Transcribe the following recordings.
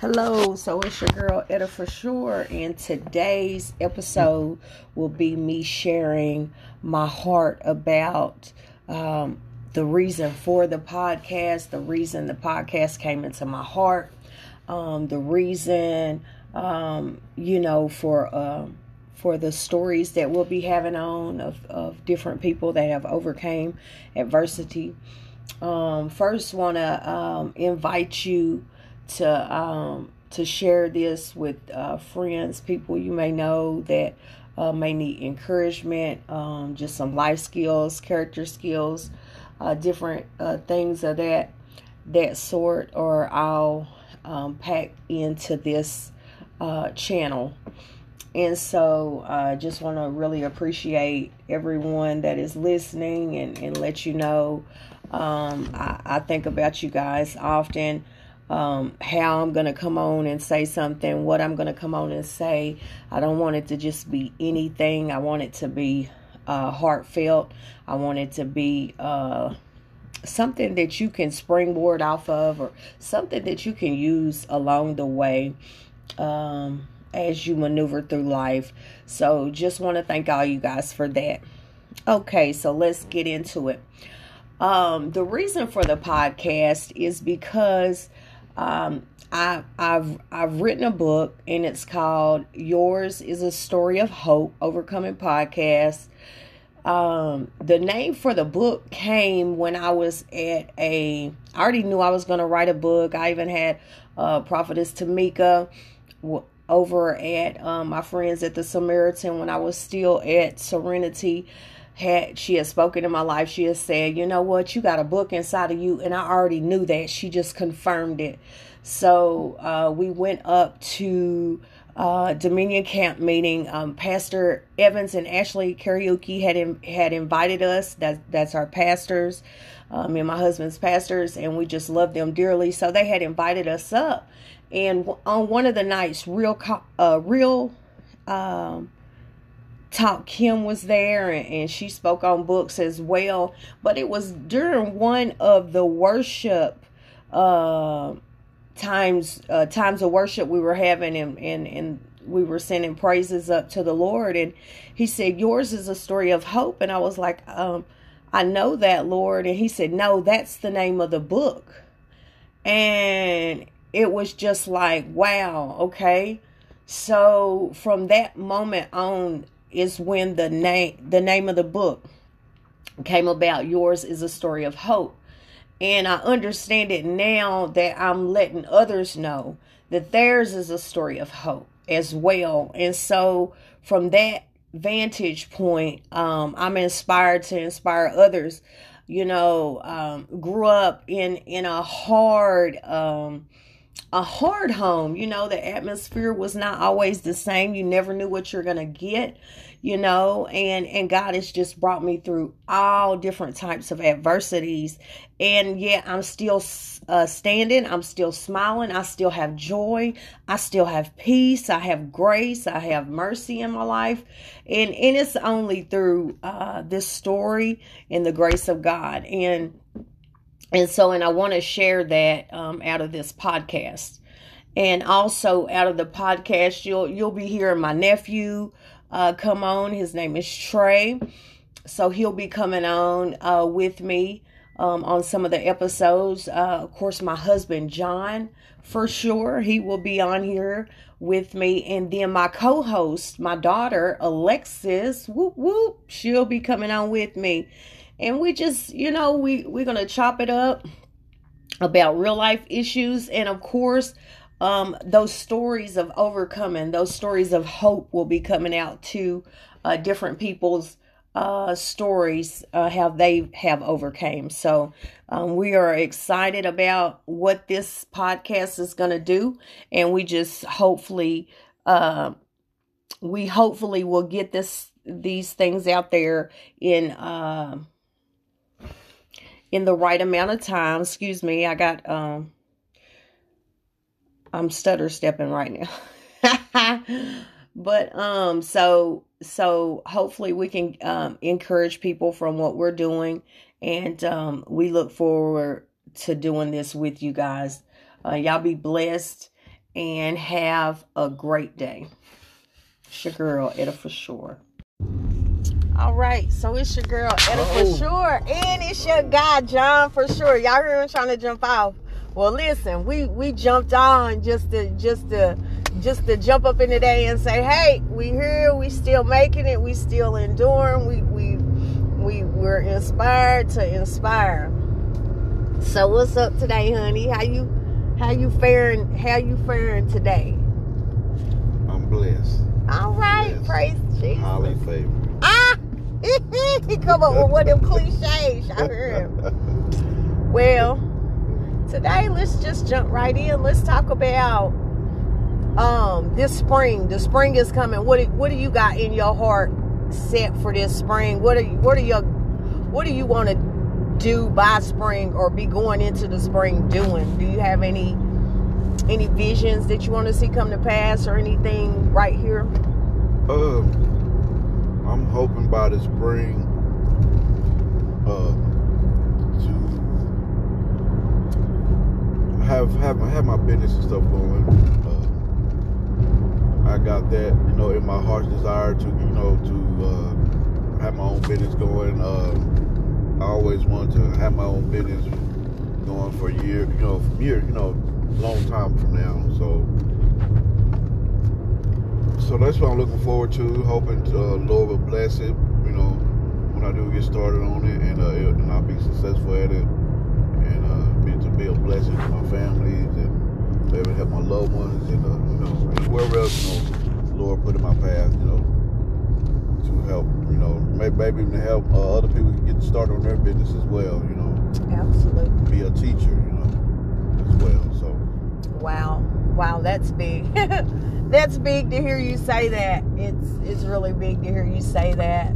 Hello, so it's your girl Etta for sure, and today's episode will be me sharing my heart about um, the reason for the podcast, the reason the podcast came into my heart, um, the reason um, you know for um, for the stories that we'll be having on of, of different people that have overcame adversity. Um, first, want to um, invite you to um, to share this with uh, friends, people you may know that uh, may need encouragement, um, just some life skills, character skills, uh, different uh, things of that that sort. Or I'll um, pack into this uh, channel. And so I uh, just want to really appreciate everyone that is listening and, and let you know um, I, I think about you guys often um, how I'm going to come on and say something, what I'm going to come on and say. I don't want it to just be anything. I want it to be uh, heartfelt. I want it to be uh, something that you can springboard off of or something that you can use along the way um, as you maneuver through life. So just want to thank all you guys for that. Okay, so let's get into it. Um, the reason for the podcast is because um, I, I've I've written a book and it's called "Yours Is a Story of Hope: Overcoming Podcast." Um, the name for the book came when I was at a. I already knew I was going to write a book. I even had uh, Prophetess Tamika w- over at um, my friends at the Samaritan when I was still at Serenity had she had spoken in my life. She had said you know what? You got a book inside of you. And i already knew that. She just confirmed it. So uh, we went up to uh, dominion camp meeting. Um, pastor evans and ashley karaoke had in, had invited us. That, that's our pastors um, and my husband's pastors and we just love them dearly. So they had invited us up. And on one of the nights real uh, real um, Talk Kim was there and, and she spoke on books as well. But it was during one of the worship uh, times uh, times of worship we were having and, and, and we were sending praises up to the Lord and he said, Yours is a story of hope. And I was like, um, I know that, Lord. And he said, No, that's the name of the book. And it was just like, wow, okay. So from that moment on, is when the name the name of the book came about. Yours is a story of hope. And i understand it now that i'm letting others know that theirs is a story of hope as well. And so from that vantage point um, i'm inspired to inspire others. You know um, grew up in in a hard um, a hard home. You know, the atmosphere was not always the same. You never knew what you're going to get, you know, and and God has just brought me through all different types of adversities. And yet I'm still uh, standing, I'm still smiling, I still have joy, I still have peace, I have grace, I have mercy in my life. And and it's only through uh this story and the grace of God. And and so, and I want to share that um, out of this podcast. And also out of the podcast, you'll you'll be hearing my nephew uh, come on. His name is Trey, so he'll be coming on uh, with me um, on some of the episodes. Uh, of course, my husband John, for sure, he will be on here with me, and then my co-host, my daughter Alexis, whoop whoop, she'll be coming on with me and we just you know we we're gonna chop it up about real life issues and of course um those stories of overcoming those stories of hope will be coming out to uh different people's uh stories uh how they have overcame. So um, we are excited about what this podcast is going to do. And we just hopefully uh we hopefully will get this these things out there in uh in the right amount of time. Excuse me, I got um I'm stutter stepping right now. but um so so hopefully we can um encourage people from what we're doing and um we look forward to doing this with you guys. Uh, y'all be blessed and have a great day. It's your girl, Etta for sure. All right, so it's your girl Etta oh. for sure, and it's your guy John for sure. Y'all hear him trying to jump off? Well, listen, we we jumped on just to just to just to jump up in the day and say, hey, we here, we still making it, we still enduring, we we we we're inspired to inspire. So what's up today, honey? How you how you faring? How you faring today? I'm blessed. All right, blessed. praise Jesus. Highly favored. He come up with one of them cliches. I heard him. well, today let's just jump right in. Let's talk about um this spring. The spring is coming. What what do you got in your heart set for this spring? What are you, what are your what do you want to do by spring or be going into the spring doing? Do you have any any visions that you want to see come to pass or anything right here? Uh, I'm hoping by the spring uh, to have have have my business and stuff going. Uh, I got that, you know, in my heart's desire to, you know, to uh, have my own business going. Uh, I always wanted to have my own business going for a year, you know, from year, you know, long time from now. So, so that's what I'm looking forward to. Hoping to, uh, Lord will bless it, you know, when I do get started on it, and, uh, it, and I'll be successful at it, and uh, be to be a blessing to my families and be able to help my loved ones, and uh, you know, whoever else, you know, Lord put in my path, you know to help, you know, maybe, maybe even to help uh, other people get started on their business as well, you know. Absolutely. Be a teacher, you know, as well. So. Wow, that's big. that's big to hear you say that. It's it's really big to hear you say that.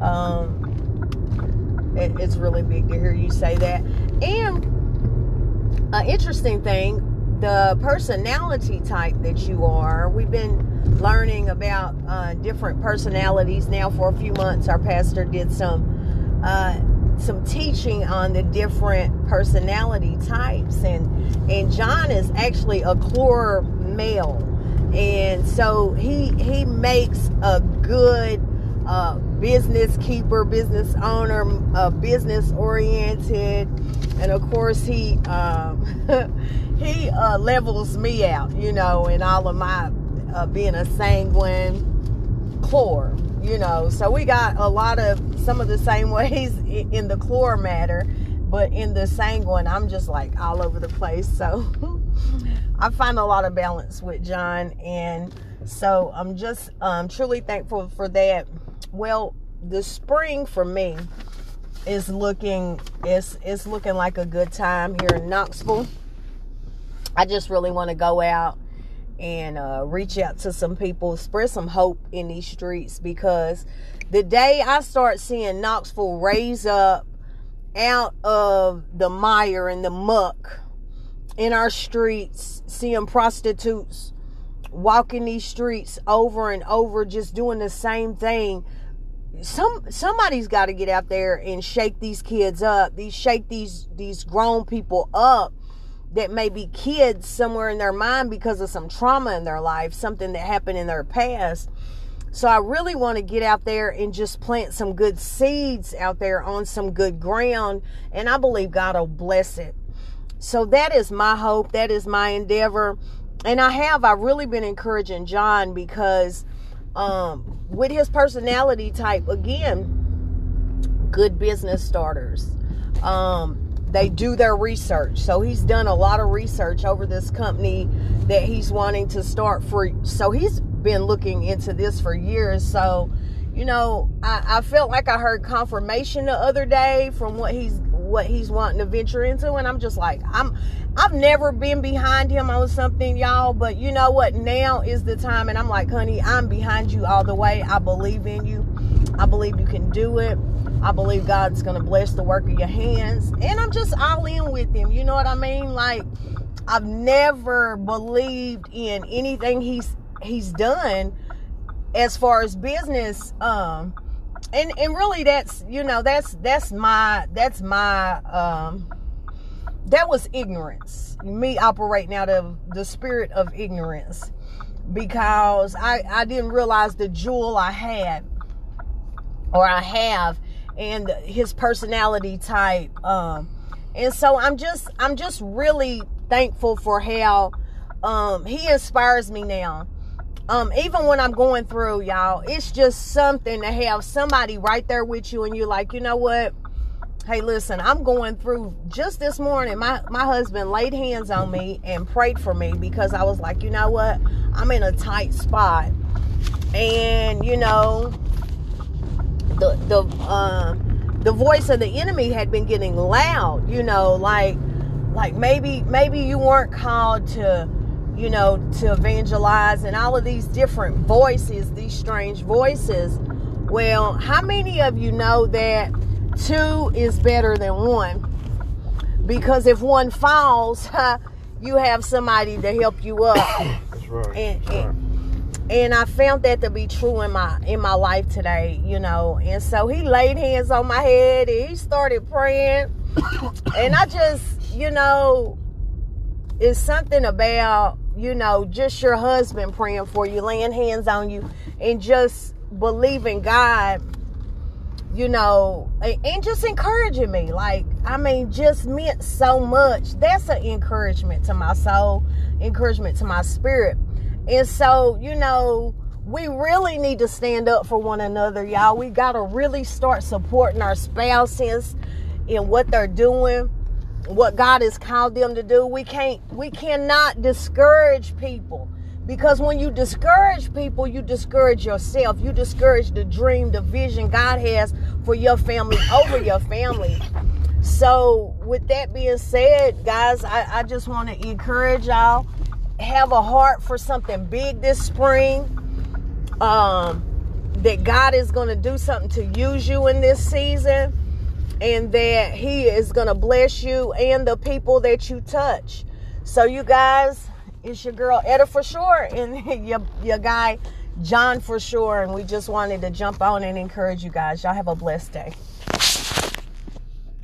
Um, it, it's really big to hear you say that. And an interesting thing, the personality type that you are. We've been learning about uh, different personalities now for a few months. Our pastor did some uh, some teaching on the different personality types, and and John is actually a core male, and so he he makes a good uh, business keeper, business owner, uh, business oriented, and of course he um, he uh, levels me out, you know, in all of my uh, being a sanguine chlor, you know. So we got a lot of some of the same ways in the chlor matter, but in the sanguine, I'm just like all over the place. So I find a lot of balance with John, and so I'm just um, truly thankful for that. Well, the spring for me is looking it's it's looking like a good time here in Knoxville. I just really want to go out and uh, reach out to some people, spread some hope in these streets because the day I start seeing Knoxville raise up out of the mire and the muck in our streets, seeing prostitutes walking these streets over and over, just doing the same thing. Some somebody's got to get out there and shake these kids up. These shake these these grown people up that may be kids somewhere in their mind because of some trauma in their life, something that happened in their past. So I really want to get out there and just plant some good seeds out there on some good ground. And I believe God will bless it. So that is my hope. That is my endeavor. And I have, I've really been encouraging John because um, with his personality type, again, good business starters. Um, they do their research. So he's done a lot of research over this company that he's wanting to start for. So he's been looking into this for years. So, you know, I, I felt like I heard confirmation the other day from what he's what he's wanting to venture into, and I'm just like, I'm I've never been behind him on something, y'all, but you know what? Now is the time, and I'm like, honey, I'm behind you all the way. I believe in you. I believe you can do it. I believe God's going to bless the work of your hands. And I'm just all in with him. You know what I mean? Like, I've never believed in anything he's he's done as far as business um and and really that's you know that's that's my that's my um that was ignorance. Me operating out of the spirit of ignorance because I, I didn't realize the jewel I had or I have and his personality type. Um, and so I'm just I'm just really thankful for how um, he inspires me now. Um, even when I'm going through, y'all, it's just something to have somebody right there with you, and you're like, you know what? Hey, listen, I'm going through just this morning. My my husband laid hands on me and prayed for me because I was like, you know what? I'm in a tight spot, and you know, the the um, the voice of the enemy had been getting loud. You know, like like maybe maybe you weren't called to you know to evangelize and all of these different voices, these strange voices. Well, how many of you know that two is better than one? Because if one falls, you have somebody to help you up. That's right. And, That's right. and and I found that to be true in my in my life today, you know. And so he laid hands on my head and he started praying. and I just, you know, it's something about, you know, just your husband praying for you, laying hands on you, and just believing God, you know, and, just encouraging me. Like, I mean, just meant so much. That's an encouragement to my soul, encouragement to my spirit. And so, you know, we really need to stand up for one another, y'all. We got to really start supporting our spouses in what they're doing, what God has called them to do. We can't we cannot discourage people because when you discourage people, you discourage yourself. You discourage the dream, the vision God has for your family over your family. So, with that being said, guys, I, I just want to encourage y'all have a heart for something big this spring. Um, that God is going to do something to use you in this season, and that He is going to bless you and the people that you touch. So, you guys, it's your girl Etta for sure, and your your guy John for sure, and we just wanted to jump on and encourage you guys. Y'all have a blessed day.